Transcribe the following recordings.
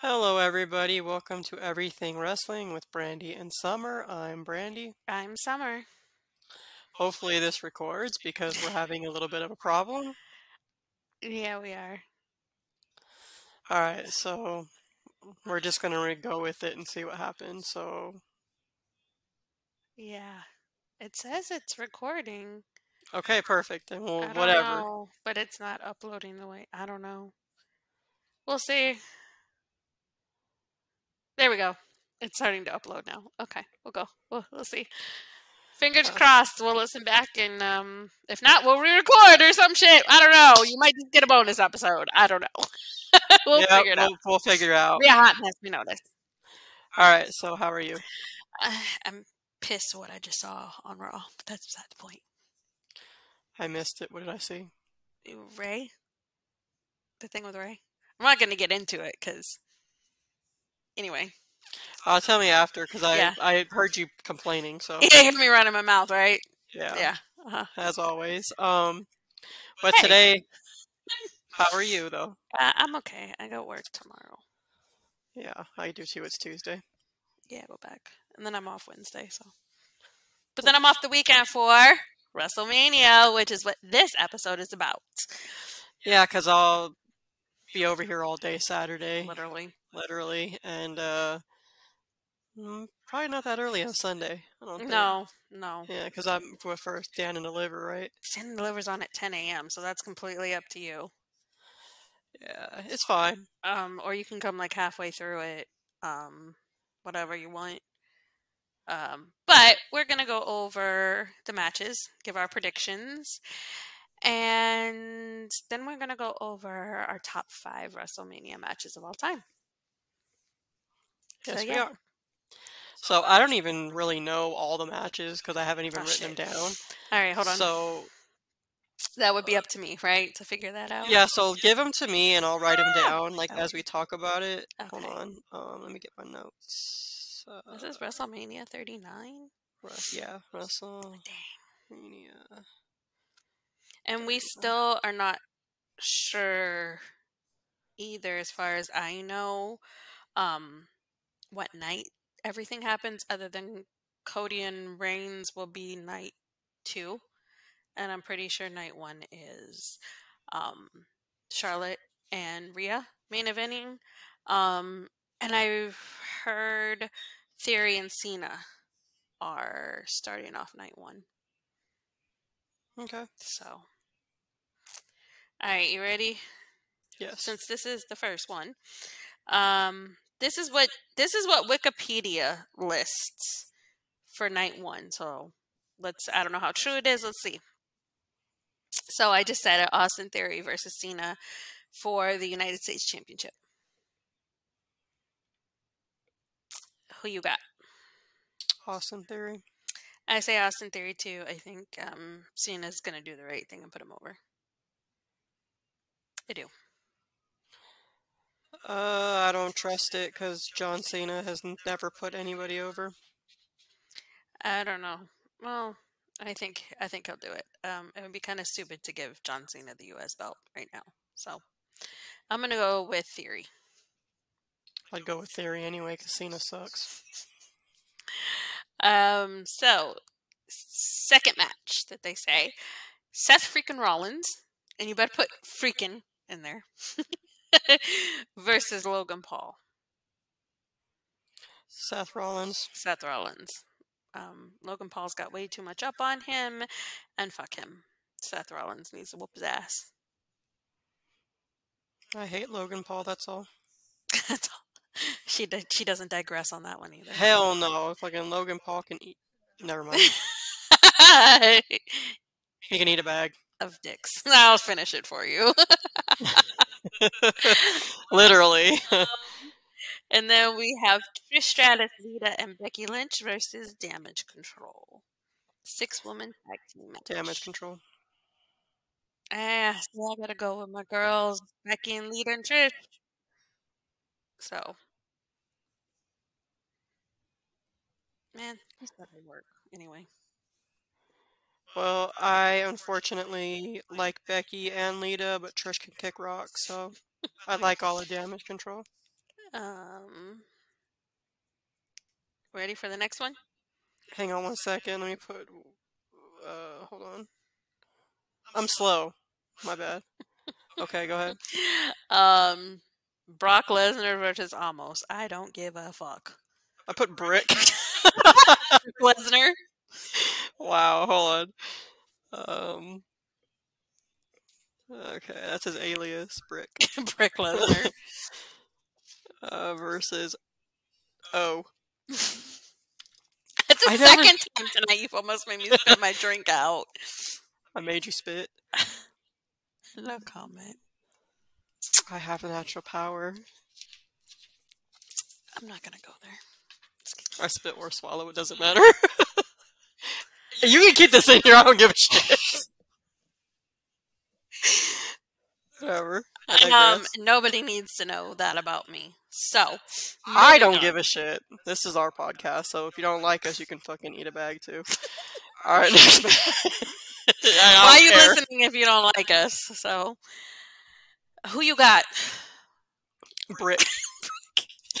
Hello, everybody. Welcome to Everything Wrestling with Brandy and Summer. I'm Brandy. I'm Summer. Hopefully, this records because we're having a little bit of a problem. Yeah, we are. All right, so we're just going to go with it and see what happens. So, Yeah. It says it's recording. okay, perfect. Then we'll, I don't whatever. know, but it's not uploading the way. I don't know. We'll see. There we go. It's starting to upload now. Okay, we'll go. We'll, we'll see. Fingers crossed. We'll listen back and um, if not, we'll re-record or some shit. I don't know. You might just get a bonus episode. I don't know. we'll yeah, figure it out. we'll, we'll figure it out. Be a hot mess. We know this. All right, so how are you? I'm pissed what I just saw on Raw, but that's beside the point. I missed it. What did I see? Rey, the thing with Rey. I'm not going to get into it because, anyway, Uh, tell me after because I, Yeah. I heard you complaining. So, you hear me in my mouth, right? yeah, Yeah. Uh-huh. as always. Um, but Hey. today, how are you, though? Uh, I'm okay. I got work tomorrow. Yeah, I do too. It's Tuesday. Yeah, go back, and then I'm off Wednesday. So, but then I'm off the weekend for WrestleMania, which is what this episode is about. Yeah, because I'll be over here all day Saturday, Literally. Literally, and uh, mm, probably not that early on Sunday. I don't think. No, no. Yeah, because I'm for first Dan and Deliver, right? Sin delivers on at 10 a.m., so that's completely up to you. Yeah, it's fine. um, or you can come like halfway through it, um, whatever you want. Um, but we're gonna go over the matches, give our predictions, and then we're gonna go over our top five WrestleMania matches of all time. Yes, So, we yeah. are. So I don't even really know all the matches because I haven't even Oh, written shit. them down. All right, hold on. So that would be up to me, right, to figure that out. yeah, so give them to me and I'll write them down like That as we talk about it. Hold on. Um, let me get my notes. Uh, This is WrestleMania 39, yeah, WrestleMania. and we still are not sure either, as far as I know, um, what night everything happens, other than Cody and Reigns will be night two, and I'm pretty sure night one is um, Charlotte and Rhea main eventing. Um, and I've heard Theory and Cena are starting off night one. Okay. So, all right, you ready? Yes. Since this is the first one, um, this is what this is what Wikipedia lists for night one. So let's. I don't know how true it is. Let's see. So I just said it, Austin Theory versus Cena for the United States Championship. Who you got? Austin Theory. I say Austin Theory too. I think um, Cena's gonna do the right thing and put him over. I do. Uh, I don't trust it because John Cena has never put anybody over. I don't know. Well, I think I think he'll do it. Um, it would be kind of stupid to give John Cena the U.S. belt right now. So I'm gonna go with Theory. I'd go with Theory anyway because Cena sucks. Um, so second match that they say Seth freaking Rollins, and you better put freaking in there versus Logan Paul. Seth Rollins. Seth Rollins. Um, Logan Paul's got way too much up on him, and fuck him. Seth Rollins needs to whoop his ass. I hate Logan Paul. That's all. That's all. She di- she doesn't digress on that one either. Hell no. Fucking Logan Paul can eat. Never mind. He can eat a bag. of dicks. I'll finish it for you. Literally. and then we have Trish Stratus, Lita, and Becky Lynch versus Damage Control. Six woman tag team match. Damage control. Ah, so I gotta go with my girls, Becky and Lita and Trish. So, man, this doesn't work anyway. Well, I unfortunately like Becky and Lita, but Trish can kick rock, so I like all the damage control. Um, ready for the next one? Hang on one second. Let me put. Uh, hold on. I'm slow. My bad. Okay, go ahead. Um, Brock Lesnar versus Omos. I don't give a fuck. I put brick. Lesnar. wow, hold on. Um. Okay, that's his alias, Brick. Brick Lesnar. Uh, versus O. It's the I never- second time tonight you've almost made me spit my drink out. I made you spit. No comment. I have a natural power. I'm not gonna go there. I spit or swallow, it doesn't matter. You can keep this in here, I don't give a shit. Whatever. I Um, nobody needs to know that about me. So I don't on. give a shit. This is our podcast, so if you don't like us, you can fucking eat a bag too. Alright, next Why are you care. listening if you don't like us? So, who you got? Brick.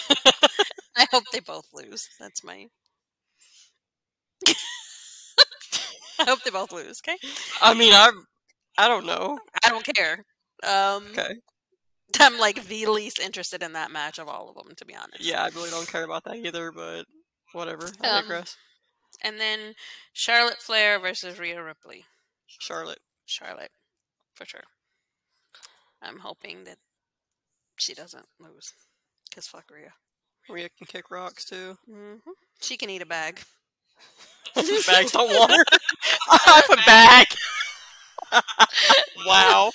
I hope they both lose. That's my. I hope they both lose. Okay, I mean, I'm. I don't know. I don't care. Um, Okay. I'm like the least interested in that match of all of them, to be honest. Yeah, I really don't care about that either, but whatever. I Um, digress. And then Charlotte Flair versus Rhea Ripley. Charlotte. Charlotte, for sure. I'm hoping that she doesn't lose, cause fuck Rhea. Rhea can kick rocks too. hmm She can eat a bag. Bags don't water. I put bag. wow.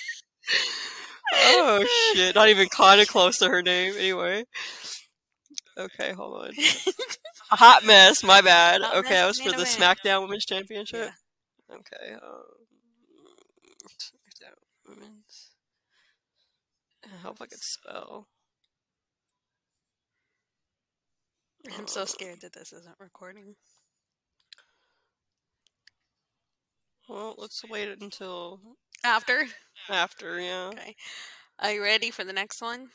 Oh shit! Not even kind of close to her name. Anyway. Okay, hold on. A hot mess. My bad. Hot okay, that was for the. SmackDown Women's Championship. Yeah. Okay. Um, SmackDown Women's. I hope I could spell. I'm so scared that this isn't recording. Well, let's wait until After. after. Yeah. Okay. Are you ready for the next one?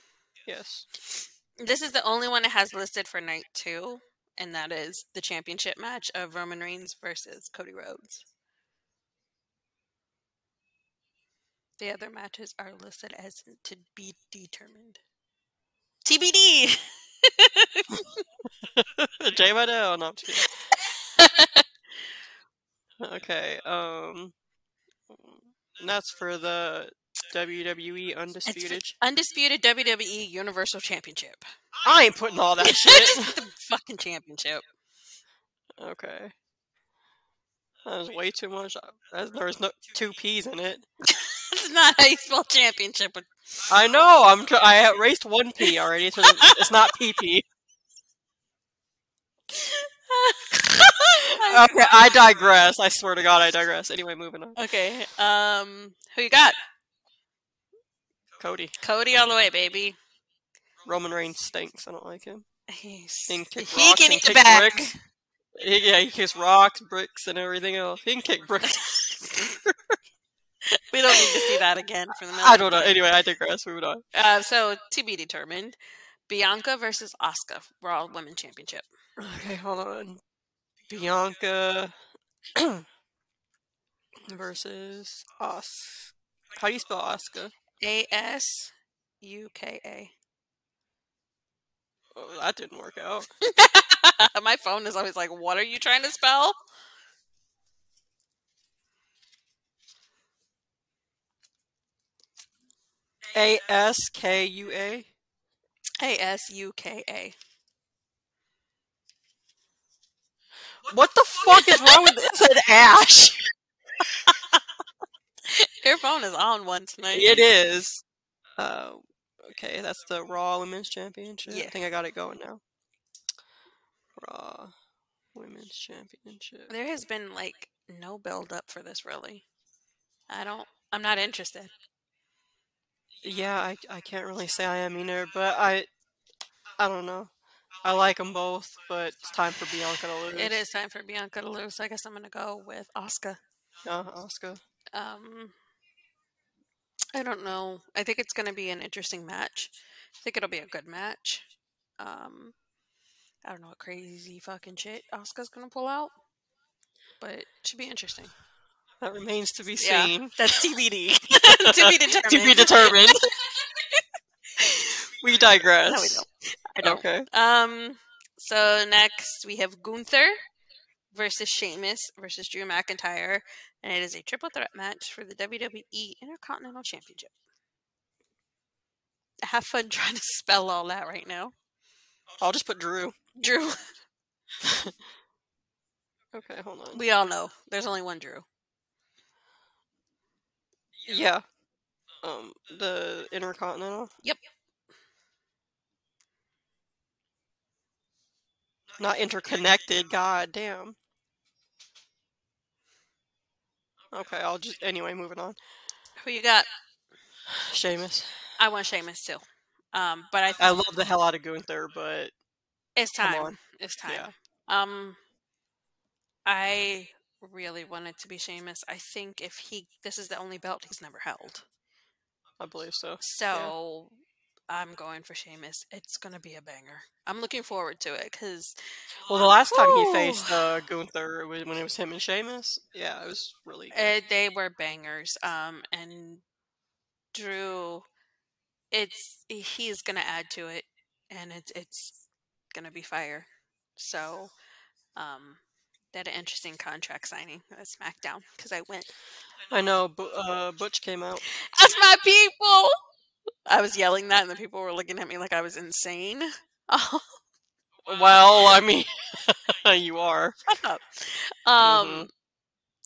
Yes. This is the only one it has listed for night two, and that is the championship match of Roman Reigns versus Cody Rhodes. The other matches are listed as to be determined. TBD. Jay Vidal. No, I'm just kidding. Okay. Um. That's for the WWE Undisputed. Undisputed WWE Universal Championship. I ain't putting all that shit. Just the fucking championship. okay. That was way too much. That- There's no two P's in it. It's not how you spell championship. I know. I'm. Tr- I erased one P already. So it's not PP. Okay, I digress. I swear to God, I digress. Anyway, moving on. okay. Um, who you got? Cody. Cody all the way, baby. Roman Reigns stinks. I don't like him. He's, He can kick he rocks can eat the bricks. He, yeah, he kicks rocks, bricks, and everything else. He can kick bricks. We don't need to see that again for the I don't know. Anyway, I digress. Moving on. Uh, so to be determined. Bianca versus Asuka Raw Women's Championship. Okay, hold on. Bianca versus Os. How do you spell Asuka? A S U K A. Oh, that didn't work out. My phone is always like, "What are you trying to spell?" A S K U A. A S U K A. What the fuck is wrong with this? Said Ash. Your phone is on one tonight. It is. Uh, okay, that's the Raw Women's Championship. Yeah. I think I got it going now. Raw Women's Championship. There has been like no build up for this really. I don't I'm not interested. Yeah, I I can't really say I am either, but I I don't know. I like them both, but it's time for Bianca to lose. It is time for Bianca to lose. I guess I'm gonna go with Asuka. Uh, Asuka. Um I don't know. I think it's gonna be an interesting match. I think it'll be a good match. Um, I don't know what crazy fucking shit Asuka's gonna pull out, but it should be interesting. That remains to be Yeah. seen. That's TBD. to be determined. to be determined. we digress. No, we don't. Okay. Um. So next we have Gunther versus Sheamus versus Drew McIntyre, and it is a triple threat match for the WWE Intercontinental Championship. Have fun trying to spell all that right now, I'll just put Drew. Drew. Okay, hold on. We all know there's only one Drew. Yeah. Um, the Intercontinental. Yep. Not interconnected. God damn. Okay, I'll just anyway. Moving on. Who you got? Sheamus. I want Sheamus too. Um, but I think I love the hell out of Gunther, but it's come time. on. It's time. yeah, Um, I really wanted to be Sheamus. I think if he, this is the only belt he's never held. I believe so. So I'm going for Sheamus. It's gonna be a banger. I'm looking forward to it because Well, the last time he faced uh, Gunther when it was him and Sheamus. Yeah, it was really good. uh, they were bangers. Um, and Drew, it's he's gonna add to it, and it's it's gonna be fire. So, um, that an interesting contract signing at SmackDown because I went. I know. Bu- uh, Butch came out. That's my people. I was yelling that, and the people were looking at me like I was insane. Oh, Well, I mean, you are. shut up. Um, Mhm.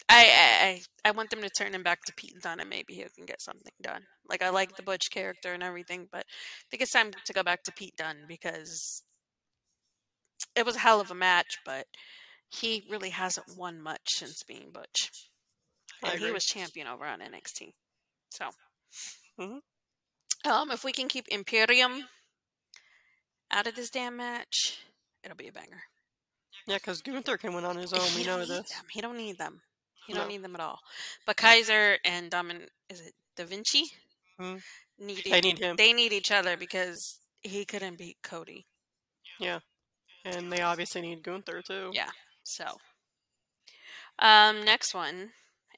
I, I I want them to turn him back to Pete Dunne, and maybe he can get something done. Like I like the Butch character and everything, but I think it's time to go back to Pete Dunne because it was a hell of a match, but he really hasn't won much since being Butch, and he was champion over on NXT. So, Mhm. Um, if we can keep Imperium out of this damn match, it'll be a banger. Yeah, because Gunther can win on his own. We know this. Them. He don't need them. He No. don't need them at all. But Kaiser and Domin is it Da Vinci? Hmm. Need They need him. they need each other because he couldn't beat Cody. Yeah. And they obviously need Gunther too. Yeah. So um next one.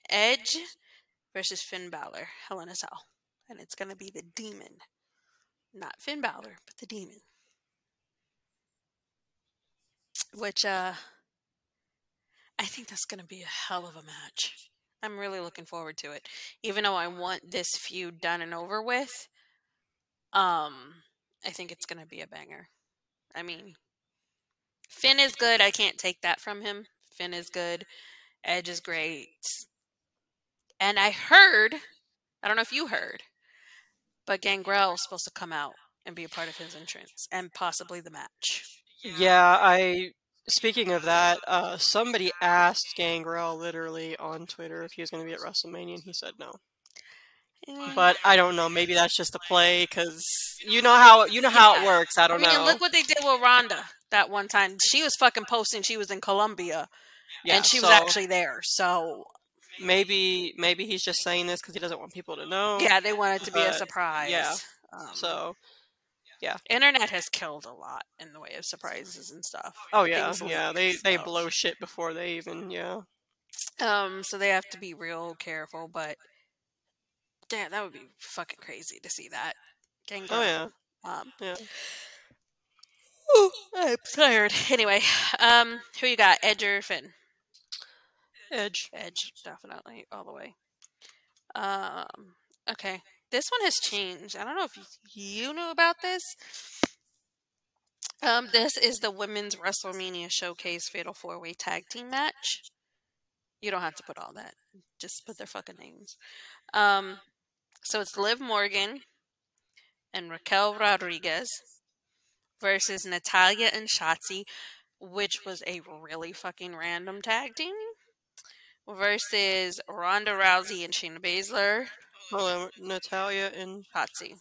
Edge versus Finn Balor, Hell in a Cell. And it's gonna be the demon. Not Finn Balor, but the demon. Which uh I think that's gonna be a hell of a match. I'm really looking forward to it. Even though I want this feud done and over with, um, I think it's gonna be a banger. I mean, Finn is good. I can't take that from him. Finn is good. Edge is great. And I heard, I don't know if you heard, but Gangrel is supposed to come out and be a part of his entrance and possibly the match. Yeah, I. Speaking of that, uh, somebody asked Gangrel literally on Twitter if he was going to be at WrestleMania, and he said no. But I don't know. Maybe that's just a play because you know how you know how it works. I I don't mean, know. look what they did with Ronda that one time. She was fucking posting she was in Colombia yeah, and she was actually there. So maybe maybe he's just saying this because he doesn't want people to know. yeah, they want it to be a surprise. yeah. Um, So yeah internet has killed a lot in the way of surprises and stuff. oh yeah, things yeah. They they blow shit before they even yeah. Um, so they have to be real careful. But damn, that would be fucking crazy to see that. Gangrel. Oh yeah, Um, yeah. whew, I'm tired. Anyway, um, who you got? Edge or Finn? Edge. Edge, definitely, all the way. Um, okay. This one has changed. I don't know if you knew about this. Um, this is the women's WrestleMania Showcase Fatal Four Way Tag Team match. You don't have to put all that. Just put their fucking names. Um, so it's Liv Morgan and Raquel Rodriguez versus Natalya and Shotzi, which was a really fucking random tag team versus Ronda Rousey and Shayna Baszler, Oh, Natalya and Shotzi,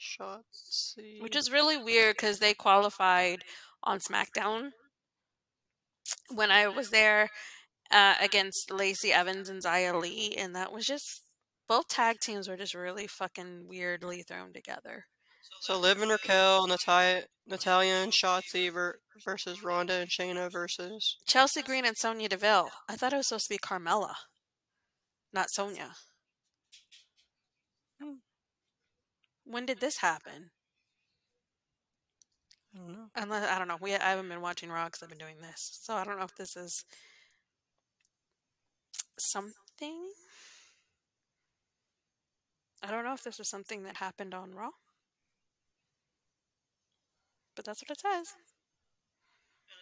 Shotzi. which is really weird because they qualified on SmackDown when I was there uh, against Lacey Evans and Xia Li, and that was just both tag teams were just really fucking weirdly thrown together. So Liv and Raquel, Natalya, Natalya and Shotzi ver- versus Ronda and Shayna versus. Chelsea Green and Sonya Deville. I thought it was supposed to be Carmella, not Sonya. Hmm. When did this happen? I don't know. Unless I don't know. We I haven't been watching Raw because I've been doing this, so I don't know if this is something. I don't know if this was something that happened on Raw, but that's what it says.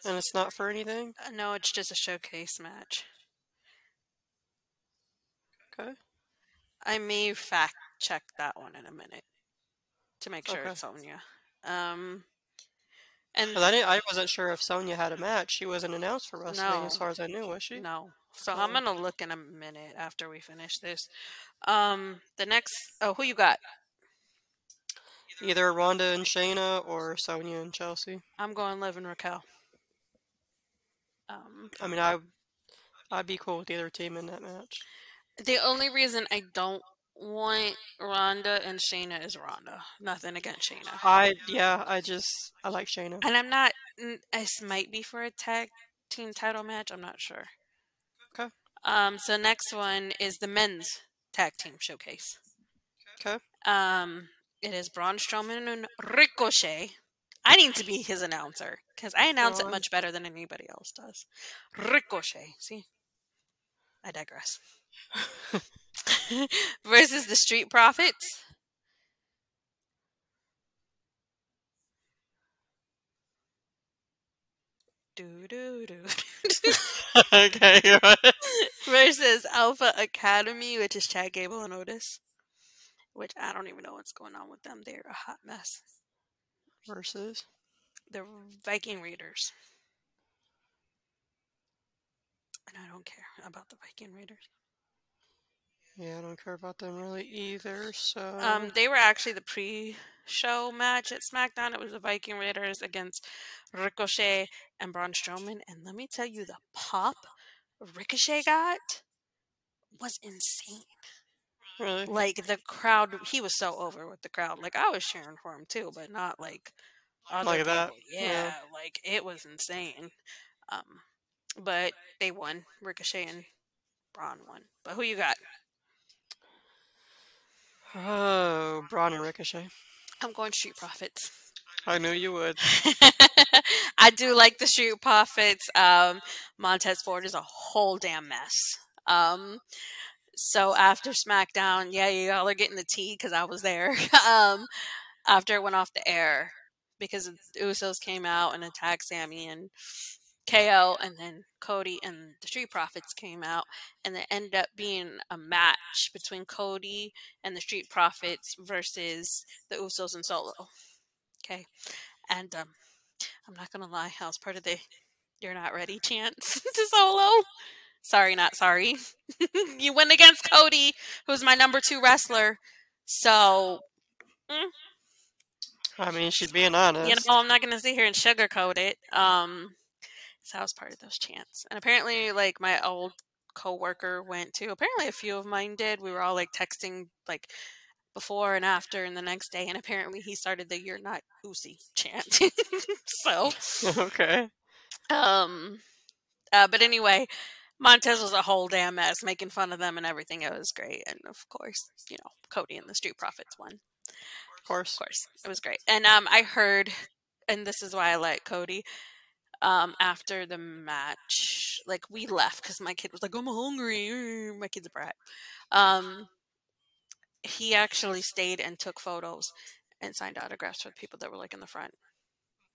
And it's not for anything? Uh, no, it's just a showcase match. Okay. I may fact check that one in a minute to make sure Okay. it's Sonya. Um, and I, I wasn't sure if Sonya had a match. She wasn't announced for WrestleMania as far as I knew, was she? No. So I'm Oh. gonna look in a minute after we finish this. Um, the next. Oh, who you got? Either Ronda and Shayna or Sonya and Chelsea. I'm going Liv and Raquel. Um, I mean, I, I'd be cool with either team in that match. the only reason I don't want Ronda and Shayna is Ronda. Nothing against Shayna. I, yeah, I just, I like Shayna. And I'm not. This might be for a tag team title match. I'm not sure. Okay. Um. So next one is the men's tag team showcase. Okay. Um. It is Braun Strowman and Ricochet. I need to be his announcer because I announce it much better than anybody else does. Ricochet. See, I digress. Versus the Street Profits. Do do do. okay, right. versus Alpha Academy, which is Chad Gable and Otis. Which I don't even know what's going on with them. They're a hot mess. Versus. The Viking Raiders. And I don't care about the Viking Raiders. Yeah, I don't care about them really either, so. Um, they were actually the pre-show match at SmackDown. It was the Viking Raiders against Ricochet and Braun Strowman. And let me tell you, the pop Ricochet got was insane. Really? like the crowd he was so over with the crowd like i was cheering for him too but not like other Like that? yeah, Yeah. like it was insane um but they won ricochet and braun won but who you got Oh, Braun and Ricochet. i'm going street profits I knew you would. i do like the street profits um montez ford is a whole damn mess um so after smackdown yeah y'all are getting the tea because i was there um after it went off the air because Usos came out and attacked Sami and KO, and then Cody and the Street Profits came out, and it ended up being a match between Cody and the Street Profits versus the Usos and Solo. Okay, and um, I'm not gonna lie, I was part of the "You're not ready" chants to Solo. Sorry, not sorry. you went against Cody, who's my number two wrestler. So I mean, she's being honest. you know, I'm not gonna sit here and sugarcoat it. Um, so I was part of those chants, and apparently, like my old coworker went to. Apparently, a few of mine did. We were all like texting like before and after, and the next day, and apparently, he started the "You're not Usi" chant. so, okay. um, uh, but anyway. Montez was a whole damn mess, making fun of them and everything. It was great, and of course, you know, Cody and the Street Profits won. Of course. of course. it was great. And um i heard and this is why i like cody um after the match like we left because my kid was like i'm hungry. My kid's a brat. Um he actually stayed and took photos and signed autographs for the people that were like in the front.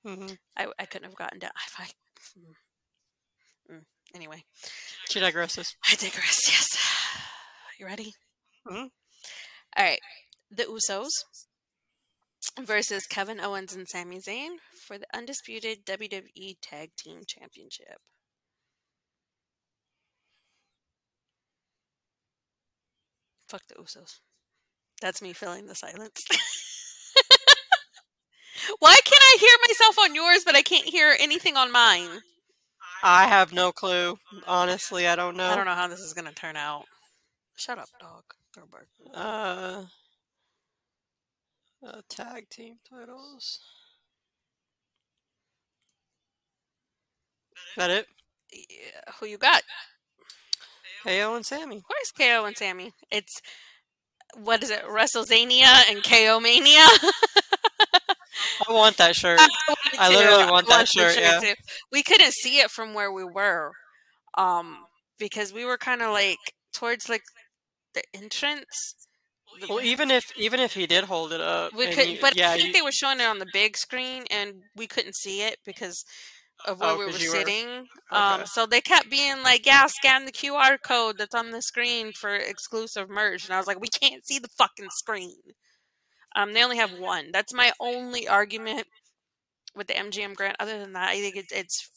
Hmm i, I couldn't have gotten down. If i mm, mm. Anyway She digresses. i digress yes you ready Mhm. all right the usos versus Kevin Owens and Sami Zayn for the undisputed WWE Tag Team Championship. Fuck the Usos. That's me filling the silence. Why can't I hear myself on yours, but I can't hear anything on mine? I have no clue. Honestly, I don't know. I don't know how this is gonna turn out. Shut up, dog. Or bark. Uh, Uh, tag team titles. That it? Yeah, who you got? KO and Sami. Where's KO and Sami? It's what is it? WrestleZania and KO Mania. I want that shirt. I, I literally want that the shirt, yeah. We couldn't see it from where we were, um, because we were kind of like towards like the entrance. Well, even if even if he did hold it up, We could, you- but yeah, I think you- they were showing it on the big screen, and we couldn't see it because of where Oh, we were you were- sitting. Um, okay. so they kept being like, "Yeah, scan the QR code that's on the screen for exclusive merch," and I was like, "We can't see the fucking screen." Um, they only have one. That's my only argument with the MGM Grand. Other than that, I think it's it's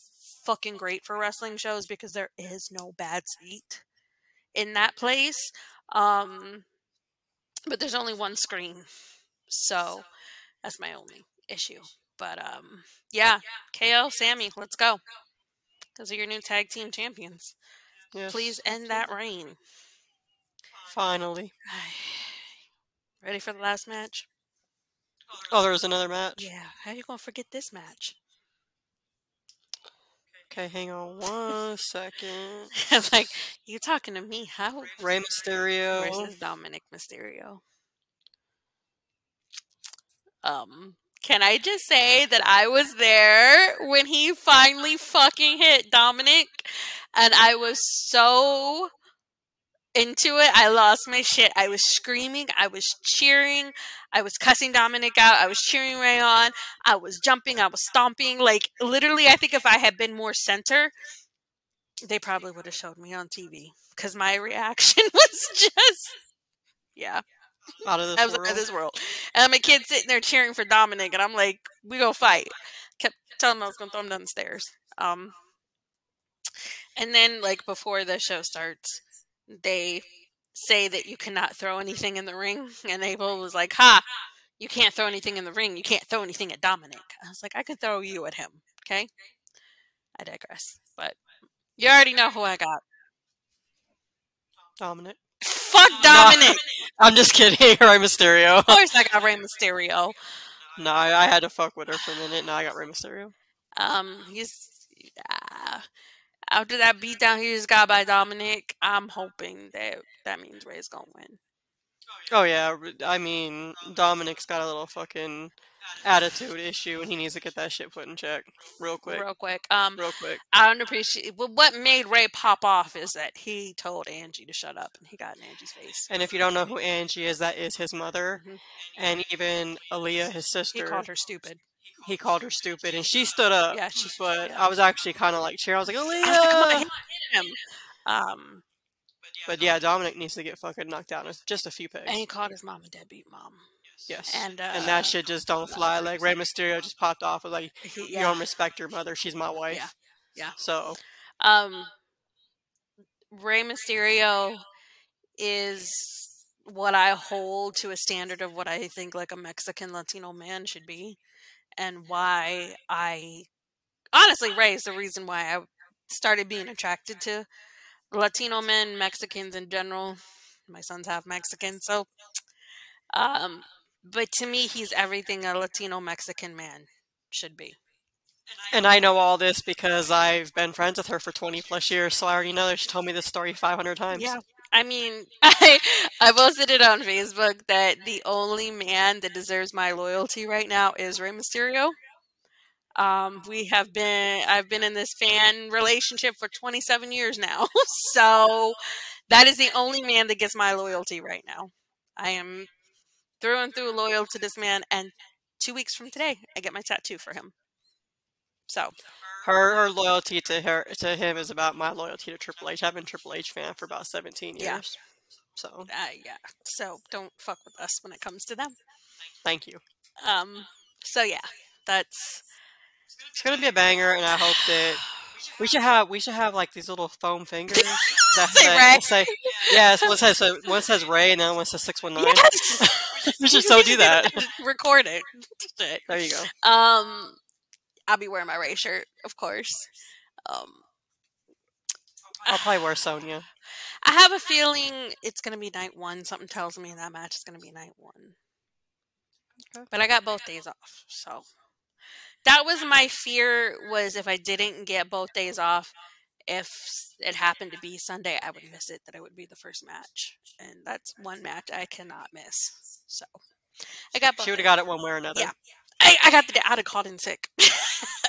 fucking great for wrestling shows because there is no bad seat in that place. Um, but there's only one screen, so that's my only issue. But um, yeah, KO, Sami, let's go. Those are your new tag team champions. yes, Please end that reign. finally. Ready for the last match? Oh, there was another match. Yeah. How you gonna forget this match? Okay, hang on one second. like you talking to me? How Rey Mysterio. versus Dominic Mysterio? Um, can I just say that I was there when he finally fucking hit Dominic, and I was so into it. I lost my shit. I was screaming. I was cheering. I was cussing Dominic out. I was cheering Rey on. I was jumping. I was stomping. Like literally, I think if I had been more center, they probably would have showed me on TV because my reaction was just, yeah, out of this I was world. out of this world. And my kid sitting there cheering for Dominic, and I'm like, we gonna fight. Kept telling him I was gonna throw him down the stairs. Um, and then like before the show starts, they say that you cannot throw anything in the ring, and Abel was like, "Ha." You can't throw anything in the ring. You can't throw anything at Dominic. I was like, I can throw you at him. Okay. I digress. But you already know who I got. Dominic. Fuck Dominic. I'm just kidding. Rey Mysterio. of course I got Rey Mysterio. no, I, I had to fuck with her for a minute. Now I got Rey Mysterio. Um, he's uh, after that beatdown he just got by Dominic. I'm hoping that that means Rey's gonna win. Oh yeah, I mean Dominic's got a little fucking attitude issue, and he needs to get that shit put in check real quick, Real quick. Um, real quick. I don't appreciate. Well, what made Rey pop off is that he told Angie to shut up, and he got in Angie's face. And if you don't know who Angie is, that is his mother, Mhm. and even Aaliyah, his sister. He called her stupid. He called her stupid, and she stood up. Yeah, she- but yeah. I was actually kind of like cheering. I was like, I was like, come on, hit him. Um, But yeah, Dominic needs to get fucking knocked down with just a few pegs. and he called his mom a deadbeat mom. yes, and, and uh, that shit just don't fly. Like Rey Mysterio just popped off. Was like, He, you don't respect your mother. She's my wife. Yeah, yeah. So Um, Rey Mysterio is what I hold to a standard of what I think like a Mexican Latino man should be, and why I honestly Rey is the reason why I started being attracted to Latino men, Mexicans in general. My sons have Mexican, so um, but to me, he's everything a Latino Mexican man should be. And I know all this because I've been friends with her for 20 plus years, so I already know that she told me this story 500 times. Yeah. I mean, I I posted it on Facebook that the only man that deserves my loyalty right now is Rey Mysterio. Um, we have been I've been in this fan relationship for 27 years now. so that is the only man that gets my loyalty right now. I am through and through loyal to this man and 2 weeks from today I get my tattoo for him. So, Her, her loyalty to her to him is about my loyalty to Triple H. I've been Triple H fan for about 17 years. Yeah. So uh, yeah. So don't fuck with us when it comes to them. thank you. Um so yeah, that's It's gonna be a banger, and I hope that we should have we should have like these little foam fingers that Say say, Rey. say yes. One says so one says Rey, and then one says six one nine. Yes. We should so do that. Record it. There you go. Um, I'll be wearing my Rey shirt, of course. Um, I'll probably wear Sonya. I have a feeling it's gonna be night one. Something tells me that match is gonna be night one. Okay. But I got both days off, so that was my fear. Was if I didn't get both days off, if it happened to be Sunday, I would miss it. That it would be the first match, and that's one match I cannot miss. So I got both. She would have got it one way or another. Yeah. I, I got the day. I'd have called in sick.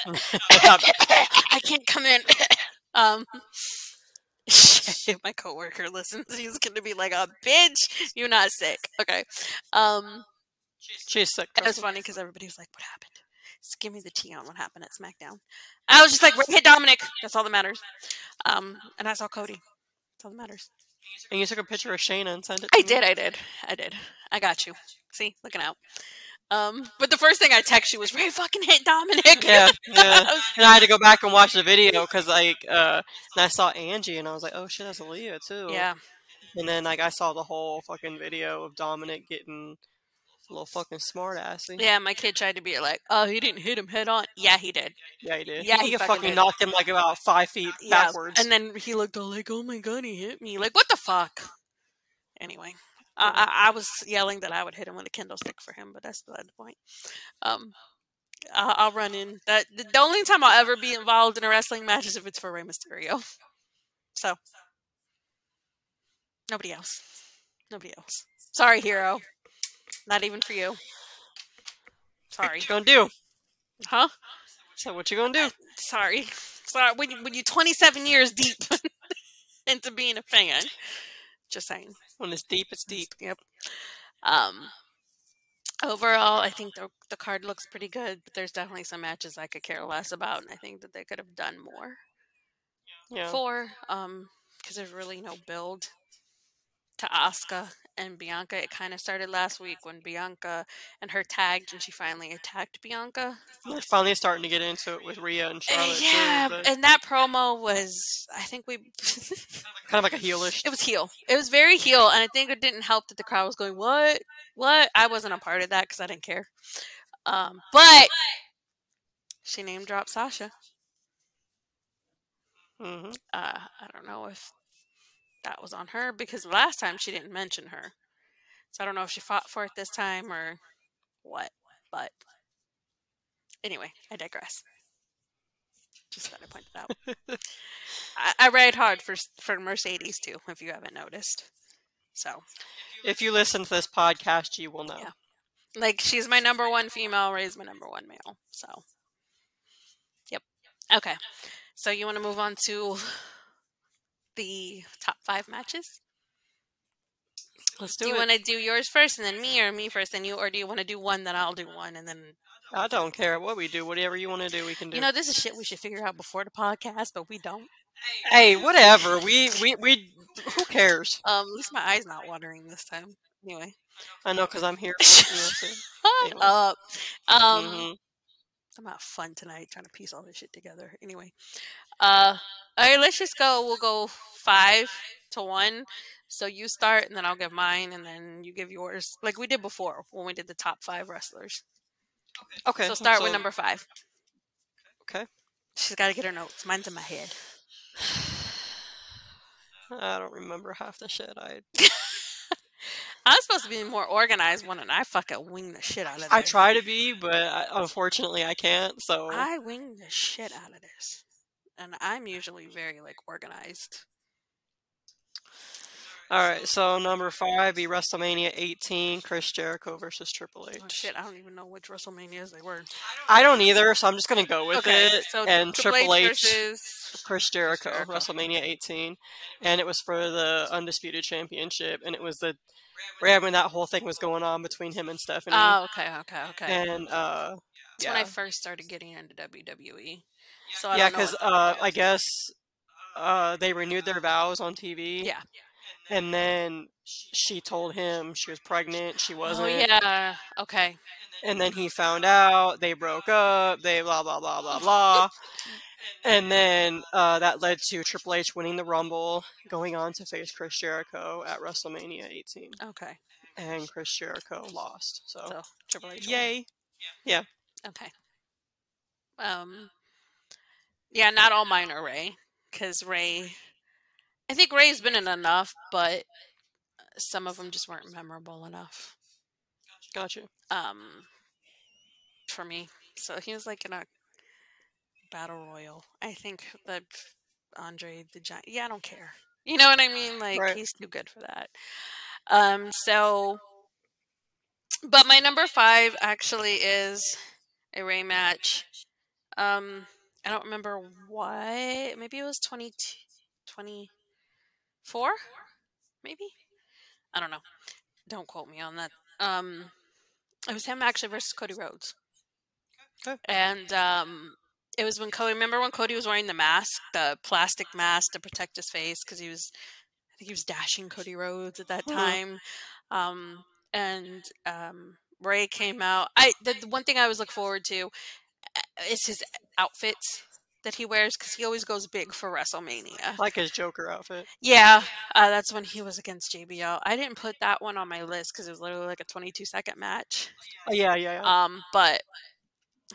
I can't come in. um, my coworker listens, he's gonna be like, "A bitch, you're not sick." Okay. Um, She's sick. it was funny because everybody was like, "What happened?" Just give me the tea on what happened at SmackDown. I was just like, "Hit Dominic." That's all that matters. Um, and I saw Cody. That's all that matters. And you took a picture of Shayna and sent it. To I me? did. I did. I did. I got you. See, looking out. Um, but the first thing I text you was, "Rey fucking hit Dominic." Yeah, yeah. And I had to go back and watch the video because, like, uh, and I saw Angie and I was like, oh shit, that's Aaliyah too. yeah. And then, like, I saw the whole fucking video of Dominic getting a little fucking smart assy. Yeah, my kid tried to be like, "Oh, he didn't hit him head on." Yeah, he did. Yeah, he did. Yeah, he, he fucking, fucking knocked him like about five feet Yeah, backwards. and then he looked all like, "Oh my god, he hit me!" Like, what the fuck? Anyway, I, I, I was yelling that I would hit him with a kendo stick for him, but that's beside the point. Um, I'll, I'll run in. That the the only time I'll ever be involved in a wrestling match is if it's for Rey Mysterio. So, nobody else. Nobody else. Sorry, hero. Not even for you. Sorry. what you gonna do? Huh? So what you gonna do? sorry, sorry. When, when you're 27 years deep into being a fan, just saying. When it's deep, it's deep. Yep. Um. Overall, I think the the card looks pretty good, but there's definitely some matches I could care less about, and I think that they could have done more Yeah. for. Um, because there's really no build to Asuka and Bianca. It kind of started last week when Bianca and her tagged, and she finally attacked Bianca. They're finally starting to get into it with Rhea and Uh, Charlotte yeah, too. But and that promo was, I think we. kind of like a heelish. It was heel. It was very heel, and I think it didn't help that the crowd was going, "What? What?" I wasn't a part of that because I didn't care. Um, but she name dropped Sasha. hmm Uh, I don't know if that was on her because last time she didn't mention her, so I don't know if she fought for it this time or what. But anyway, I digress. Just thought I'd point it out. I, I ride hard for for Mercedes too, if you haven't noticed. So. If you listen to this podcast, you will know. Yeah. Like she's my number one female, Rey's my number one male. So, yep. Okay. So you want to move on to the top five matches? Let's Do, it. do, you want to do yours first, and then me, or me first, and you, or do you want to do one, then I'll do one, and then I don't care what we do. Whatever you want to do, we can do. you know this is shit we should figure out before the podcast, but we don't. hey, whatever. We we we. Who cares? Um, at least my eyes not watering this time. Anyway, I know because I'm here. For, you know, so- Shut Anyway. up. Um, Mhm. I'm not fun tonight trying to piece all this shit together. Anyway, uh, all right, let's just go. We'll go five to one. So you start, and then I'll give mine, and then you give yours, like we did before when we did the top five wrestlers. Okay. So start with number five. Okay. She's got to get her notes. Mine's in my head. I don't remember half the shit. I I'm supposed to be more organized one, and I fucking wing the shit out of this. I try to be, but I, unfortunately I can't. So I wing the shit out of this, and I'm usually very like organized. all right. So number five be WrestleMania 18, Chris Jericho versus Triple H. Oh shit! I don't even know which WrestleManias they were. I don't either, so I'm just gonna go with okay, it. so and Triple H, versus Chris Jericho, Jericho. WrestleMania 18, and it was for the undisputed championship, and it was the right when that whole thing was going on between him and Stephanie, Oh, okay, okay, okay. and uh, That's yeah, when I first started getting into WWE. So I yeah, because uh, I guess uh, they renewed their vows on TV. yeah. and then she told him she was pregnant. She wasn't. Oh yeah. Okay. And then he found out. They broke up. They blah blah blah blah blah. and then uh, that led to Triple H winning the Rumble, going on to face Chris Jericho at WrestleMania 18, Okay. and Chris Jericho lost. So, So Triple H. won. yay! Okay. Um. Yeah, not all mine are Rey, because Rey. I think Rey's been in enough, but some of them just weren't memorable enough. Gotcha. Um, for me, so he was like in a battle royal. I think that Andre the Giant. Yeah, I don't care. You know what I mean? Like Right. he's too good for that. Um, so, but my number five actually is a Rey match. Um, I don't remember what. Maybe it was 20, 24? Maybe? I don't know. Don't quote me on that. Um, it was him actually versus Cody Rhodes. Okay. And um, it was when Cody. Remember when Cody was wearing the mask, the plastic mask to protect his face because he was, I think he was dashing Cody Rhodes at that time. Um, and um, Rey came out. I the, the one thing I was look forward to is his outfits that he wears because he always goes big for WrestleMania. Like his Joker outfit. Yeah, uh, that's when he was against JBL. I didn't put that one on my list because it was literally like a 22 second match. Oh, yeah, yeah, yeah. Um, but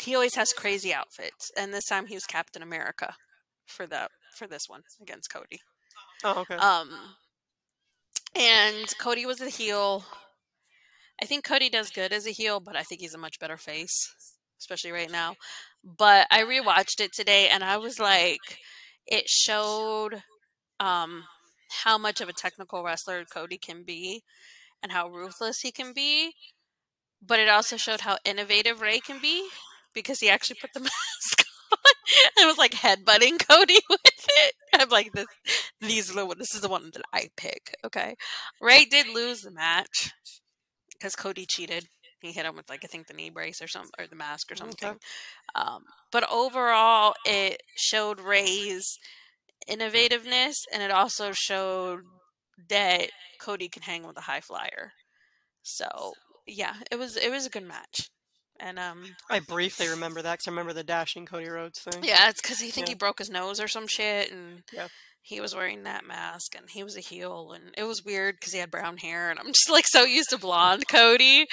he always has crazy outfits, and this time he was Captain America for the for this one against Cody. oh, okay. Um, and Cody was a heel. I think Cody does good as a heel, but I think he's a much better face, especially right now. But I rewatched it today, and I was like, it showed um, how much of a technical wrestler Cody can be, and how ruthless he can be. But it also showed how innovative Rey can be because he actually put the mask on and was like headbutting Cody with it. I'm like, this, these are the one. This is the one that I pick. Okay, Rey did lose the match because Cody cheated. He hit him with like I think the knee brace or something or the mask or Okay. something. Um, but overall, it showed Rey's innovativeness, and it also showed that Cody can hang with a high flyer. So yeah, it was it was a good match, and um, I briefly remember that because I remember the dashing Cody Rhodes thing. yeah, it's because he think Yeah. he broke his nose or some shit, and Yeah. He was wearing that mask, and he was a heel, and it was weird because he had brown hair, and I'm just like so used to blonde Cody.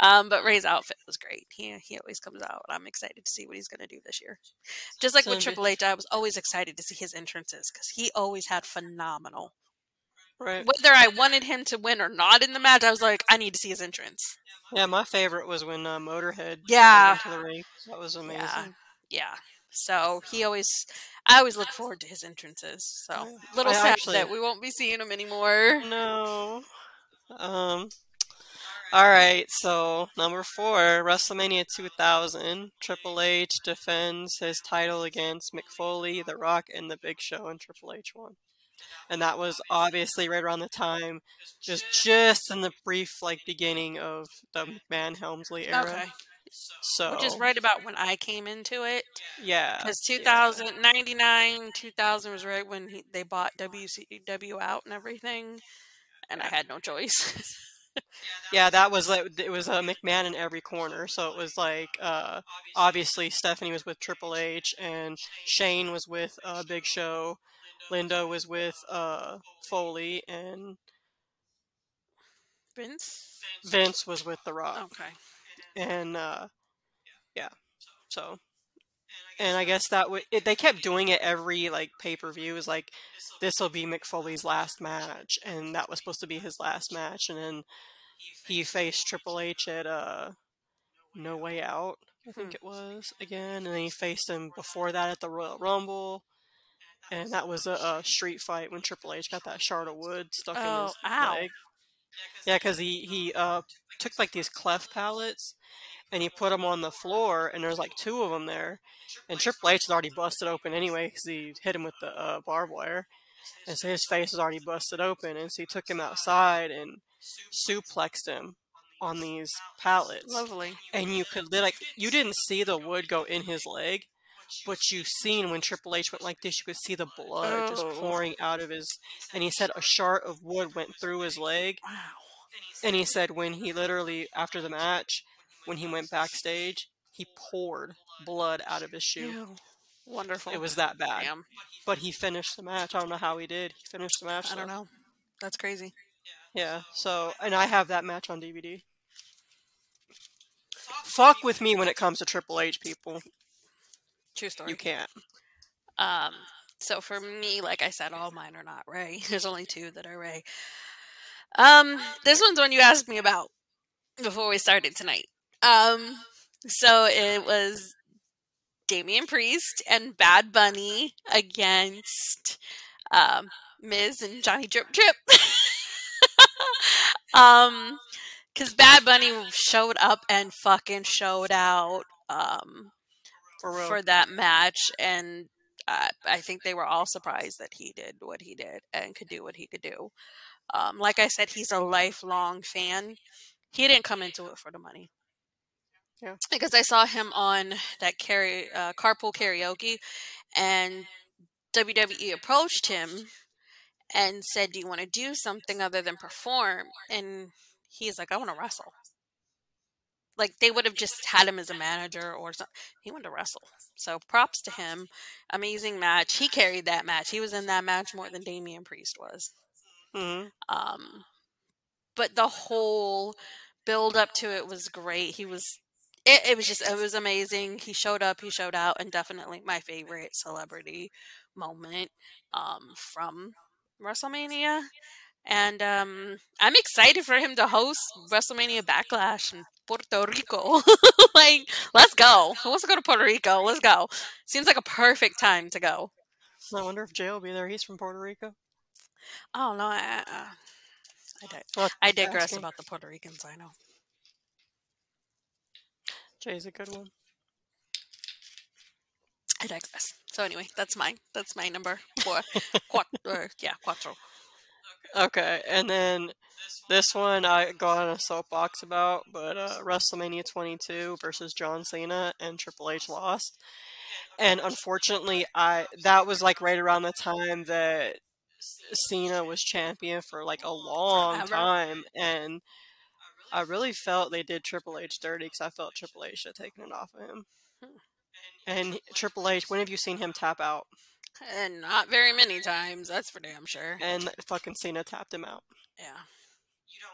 Um, but Rey's outfit was great. He he always comes out, I'm excited to see what he's gonna do this year. Just like with Triple H, I was always excited to see his entrances because he always had phenomenal. Right. Whether I wanted him to win or not in the match, I was like, I need to see his entrance. Yeah, my favorite was when uh, Motorhead Yeah. came into the ring. That was amazing. Yeah. Yeah. So he always, I always look forward to his entrances. So little I sad actually- that we won't be seeing him anymore. No. Um. All right, so number four, WrestleMania 2000. Triple H defends his title against Mick Foley, The Rock, and The Big Show, and Triple H won. And that was obviously right around the time, just just in the brief like beginning of the McMahon Helmsley era. Okay. So Which is right about when I came into it. Yeah. Because yeah. 2000, 99, 2000 was right when he, they bought WCW out and everything. And I had no choice. Yeah, that was like it was a McMahon in every corner. So it was like uh, obviously Stephanie was with Triple H and Shane was with uh, Big Show, Linda was with uh, Foley, and Vince? Vince was with The Rock. Okay. And uh, yeah, so and I guess that would it, they kept doing it every like pay per view. Is like this will be Mick Foley's last match, and that was supposed to be his last match, and then he faced Triple H at uh No Way Out, I think Hmm. it was again, and then he faced him before that at the Royal Rumble. And that was a, a street fight when Triple H got that shard of wood stuck in Oh, his ow. leg. Yeah, because he he uh took like these cleft pallets and he put them on the floor, and there's like two of them there. And Triple H was already busted open anyway because he hit him with the uh, barbed wire, and so his face was already busted open. And so he took him outside and suplexed him on these pallets. Lovely. And you could li- like you didn't see the wood go in his leg, but you've seen when Triple H went like this, you could see the blood just Oh. pouring out of his. And he said a shard of wood went through his leg, Wow. and he said when he literally after the match, when he went backstage, he poured blood out of his shoe. Ew. Wonderful. It was that bad. Damn. But he finished the match. I don't know how he did. He finished the match. I don't know. That's crazy. Yeah. So, and I have that match on DVD. Fuck with me when it comes to Triple H, people. True story. You can't. Um, so for me, like I said, all mine are not Rey. There's only two that are Rey. Um, this one's one you asked me about. before we started tonight. Um, so it was Damian Priest and Bad Bunny against um, Miz and Johnny Drip Drip. um, because Bad Bunny showed up and fucking showed out um For for that match, and uh, I think they were all surprised that he did what he did and could do what he could do. Um, like I said, he's a lifelong fan. He didn't come into it for the money. Yeah. Because I saw him on that carry, uh, carpool karaoke, and WWE approached him and said, "Do you want to do something other than perform?" And he's like, "I want to wrestle." Like they would have just had him as a manager or something. He wanted to wrestle. So props to him. Amazing match. He carried that match. He was in that match more than Damian Priest was. hmm Um, but the whole build up to it was great. He was. It, it was just it was amazing. He showed up, he showed out, and definitely my favorite celebrity moment um, from WrestleMania. And um, I'm excited for him to host WrestleMania Backlash in Puerto Rico. like, let's go. Who wants to go to Puerto Rico? Let's go. Seems like a perfect time to go. I wonder if Jay will be there. He's from Puerto Rico. Oh no, I, uh, I, di- Well, I digress asking. about the Puerto Ricans. I know. Jay's a good one. I digress. So anyway, that's mine. That's my number four. Quat- yeah, cuatro. Okay, and then this one I got on a soapbox about, but uh, WrestleMania 22 versus John Cena and Triple H lost, and unfortunately, I that was like right around the time that Cena was champion for like a long Forever. time, and I really felt they did Triple H dirty because I felt Triple H should have taken it off of him. Hmm. And Triple H, when have you seen him tap out? And not very many times. That's for damn sure. And fucking Cena tapped him out. Yeah.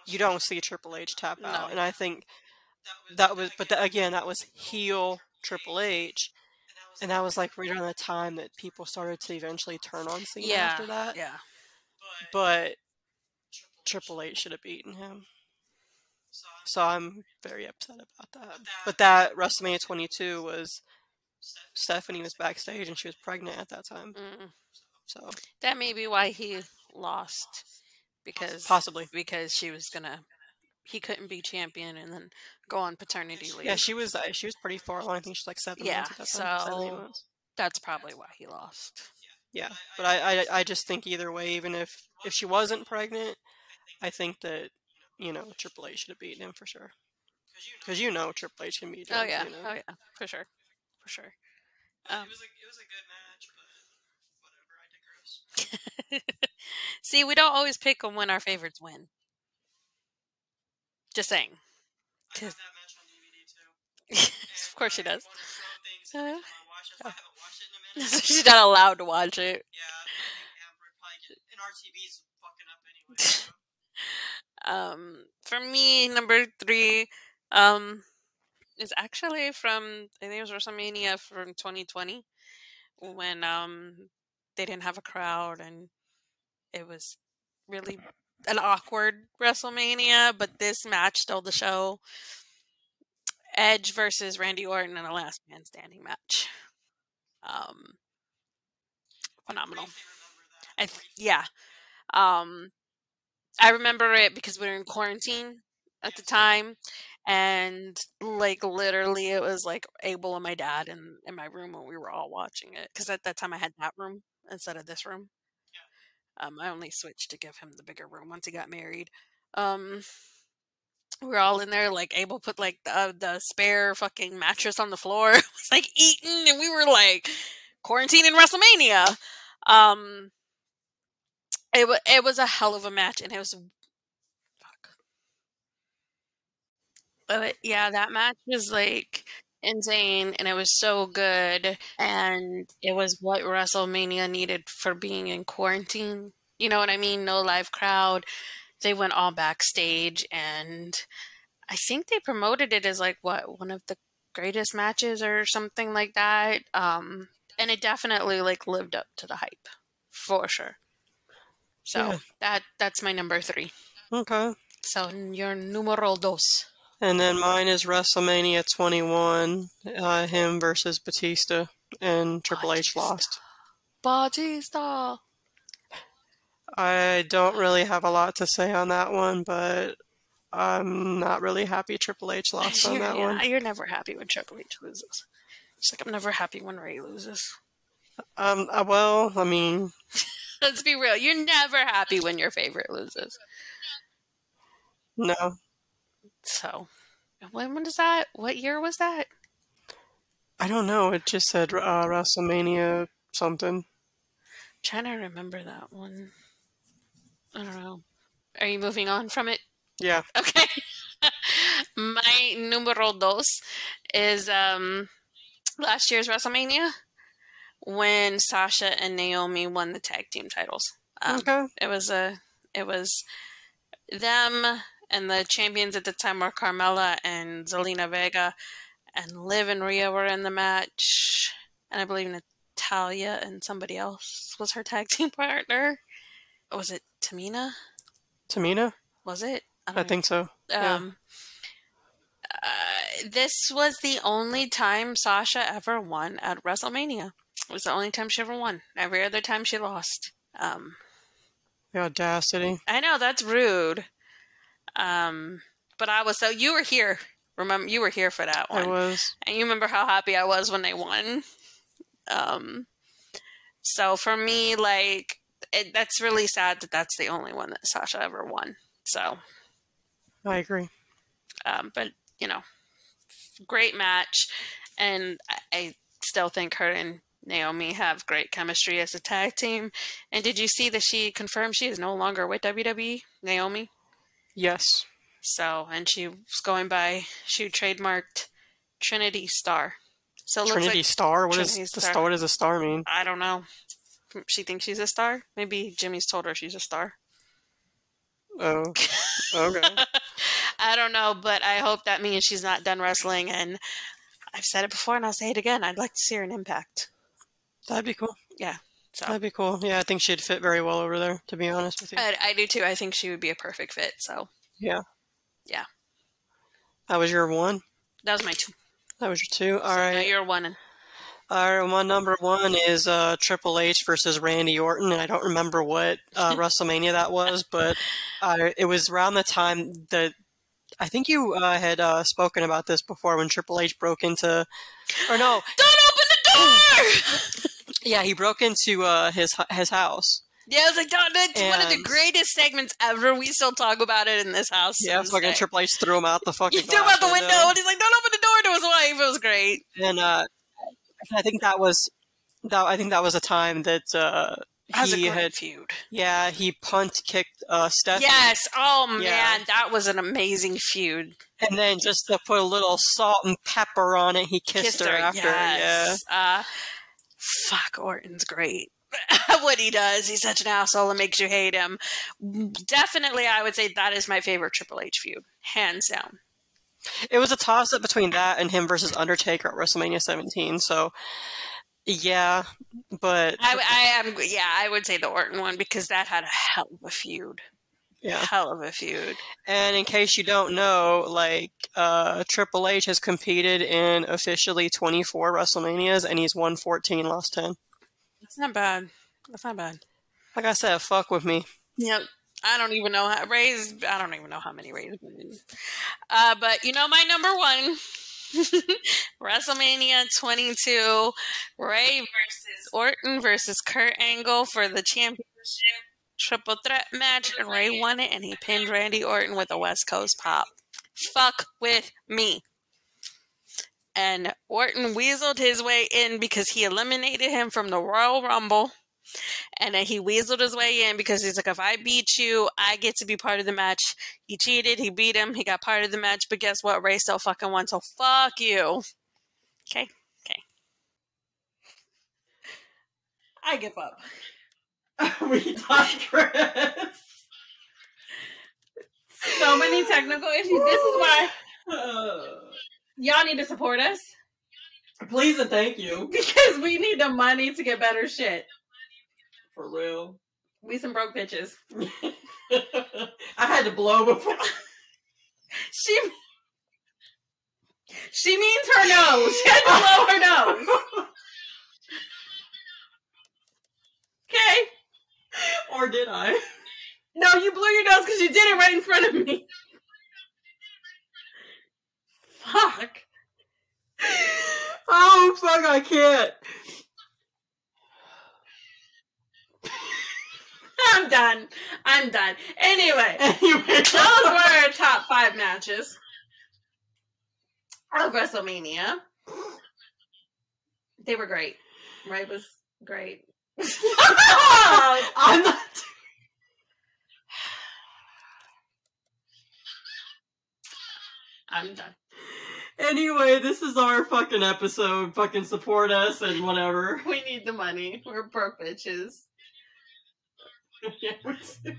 you don't see Triple H tap out, No. and I think that was, but that, again, that was heel Triple H, and that was like right around the time that people started to eventually turn on Cena Yeah. after that. Yeah. But Triple H should have beaten him, so I'm very upset about that. But that WrestleMania 22 was Stephanie was backstage and she was pregnant at that time, Mm. so That may be why he lost because possibly. because she was gonna he couldn't be champion and then go on paternity leave. Yeah, she was uh, she was pretty far along. I think she's like seven Yeah, months at that time. so- That's probably why he lost. Yeah, but I, I I just think either way, even if if she wasn't pregnant, I think that you know Triple H should have beaten him for sure. Because you know Triple H can beat Oh yeah. Cena. Oh yeah. For sure. For sure. Um, it was a it was a good match, but whatever. I digress. See, we don't always pick on when our favorites win. Just saying. I have that match on DVD too. of course she does. Uh, oh. watch it. I haven't watched it in a minute. She's not allowed to watch it. Yeah, we're probably get, and our TV's fucking up anyway. Um, for me, number three, um, is actually from I think it was WrestleMania from 2020 when um they didn't have a crowd and it was really an awkward WrestleMania, but this match stole the show. Edge versus Randy Orton in a last man standing match. Um, phenomenal. I th- yeah. Um, I remember it because we were in quarantine at the time, and like literally, it was like Abel and my dad in in my room when we were all watching it. Because at that time, I had that room instead of this room. yeah. Um, I only switched to give him the bigger room once he got married. Um, we are all in there, like Abel put like the the spare fucking mattress on the floor, it was like eating, and we were like quarantining WrestleMania. Um, it was it was a hell of a match, and it was But yeah, that match was like insane, and it was so good, and it was what WrestleMania needed for being in quarantine. You know what I mean? No live crowd. They went all backstage, and I think they promoted it as like what one of the greatest matches or something like that. Um, and it definitely like lived up to the hype for sure. So Yeah. that that's my number three. Okay. So your numero dos. And then mine is WrestleMania 21, uh, him versus Batista, and Triple H Batista. lost. Batista. I don't really have a lot to say on that one, but I'm not really happy Triple H lost on that yeah, one. you're never happy when Triple H loses. It's like I'm never happy when Rey loses. Um, uh, well, I mean, Let's be real. You're never happy when your favorite loses. no, So, when was that? What year was that? I don't know. It just said uh, WrestleMania something. trying to remember that one. I don't know. Are you moving on from it? Yeah, Okay. My numero dos is um last year's WrestleMania when Sasha and Naomi won the tag team titles. Um, okay. It was a it was them and the champions at the time were Carmella and Zelina Vega and Liv and Rhea were in the match and I believe Natalya and somebody else was her tag team partner. Was it Tamina? Tamina, Was it? I don't think so. yeah. um, uh, this was the only time Sasha ever won at WrestleMania. It was the only time she ever won. Every other time she lost. Um, The audacity. I know that's rude. Um, but I was so you were here. Remember, you were here for that one. I was. and you remember how happy I was when they won. Um, so for me, like it, that's really sad that that's the only one that Sasha ever won. So I agree. Um, but you know, great match, and I, I still think her and Naomi have great chemistry as a tag team. And did you see that she confirmed she is no longer with WWE, Naomi? Yes. So, and she was going by she trademarked Trinity Star. So Trinity like Star. What is Trinity the Star. star? What does a star mean? I don't know. She thinks she's a star. Maybe Jimmy's told her she's a star. Oh, okay. I don't know, but I hope that means she's not done wrestling. And I've said it before, and I'll say it again. I'd like to see her in Impact. That'd be cool. So That'd be cool. Yeah, I think she'd fit very well over there. To be honest with you. I, I do too. I think she would be a perfect fit. So Yeah. Yeah. That was your one. that was my two. That was your two. All So right. you're one. And All right. My number one is uh, Triple H versus Randy Orton, and I don't remember what uh, WrestleMania that was, but uh, it was around the time that I think you uh, had uh, spoken about this before when Triple H broke into, or no, don't open the door. yeah, he broke into uh, his his house. yeah, I was like, that's one of the greatest segments ever. We still talk about it in this house. Yeah, fucking. Triple H threw him out the fucking. You threw him out the window, and he's like, "Don't open the door to his wife." It was great. and uh, I think that was that. I think that was a time that uh, That was a he had. feud. Yeah, he punt kicked uh, Stephanie. Yes. Oh man, Yeah. that was an amazing feud. And then just to put a little salt and pepper on it, he kissed, her, after. Yes. Uh, fuck, Orton's great. what he does, he's such an asshole and makes you hate him. Definitely, I would say that is my favorite Triple H feud, hands down. It was a toss up between that and him versus Undertaker at WrestleMania 17. So, yeah, but I, I am, yeah, I would say the Orton one because that had a hell of a feud. Yeah. Hell of a feud. And in case you don't know, like uh, Triple H has competed in officially 24 WrestleManias, and he's won 14, lost 10. That's not bad. That's not bad. Like I said, fuck with me. Yep. I don't even know how Rey's. I don't even know how many Rey's. Uh, but you know my number one, WrestleMania 22, Rey versus Orton versus Kurt Angle for the championship triple threat match, and Rey won it, and he pinned Randy Orton with a West Coast pop. Fuck with me. And Orton weaseled his way in because he eliminated him from the Royal Rumble. And then he weaseled his way in because he's like, if I beat you, I get to be part of the match. He cheated, he beat him, he got part of the match, but guess what? Rey still fucking won, so fuck you. Okay, okay. I give up. we digress. So many technical issues. This is why y'all need to support us please and thank you. because we need the money to get better shit. For real. We some broke bitches. I had to blow before. She She means her nose. She had to blow her nose. Okay. Or did I? No, you blew your nose because you did it right in front of me. Fuck. Oh fuck! I can't. I'm done. I'm done. Anyway, Anyway, those were our top five matches of WrestleMania. They were great. Right was great. oh, I'm not. I'm done. Anyway, this is our fucking episode. Fucking support us and whatever. We need the money. We're broke bitches. Yeah, we do.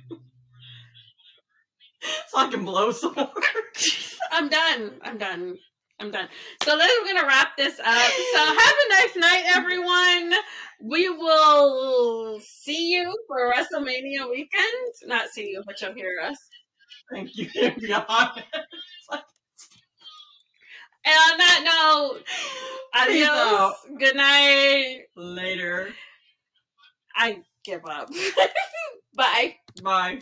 so I can blow some more. I'm done. I'm done. I'm done. So then we're gonna wrap this up. So have a nice night, everyone. We will see you for WrestleMania weekend. Not see you, but you'll hear us. Thank you. And on that note, adios. Good night. Later. I give up. Bye. Bye.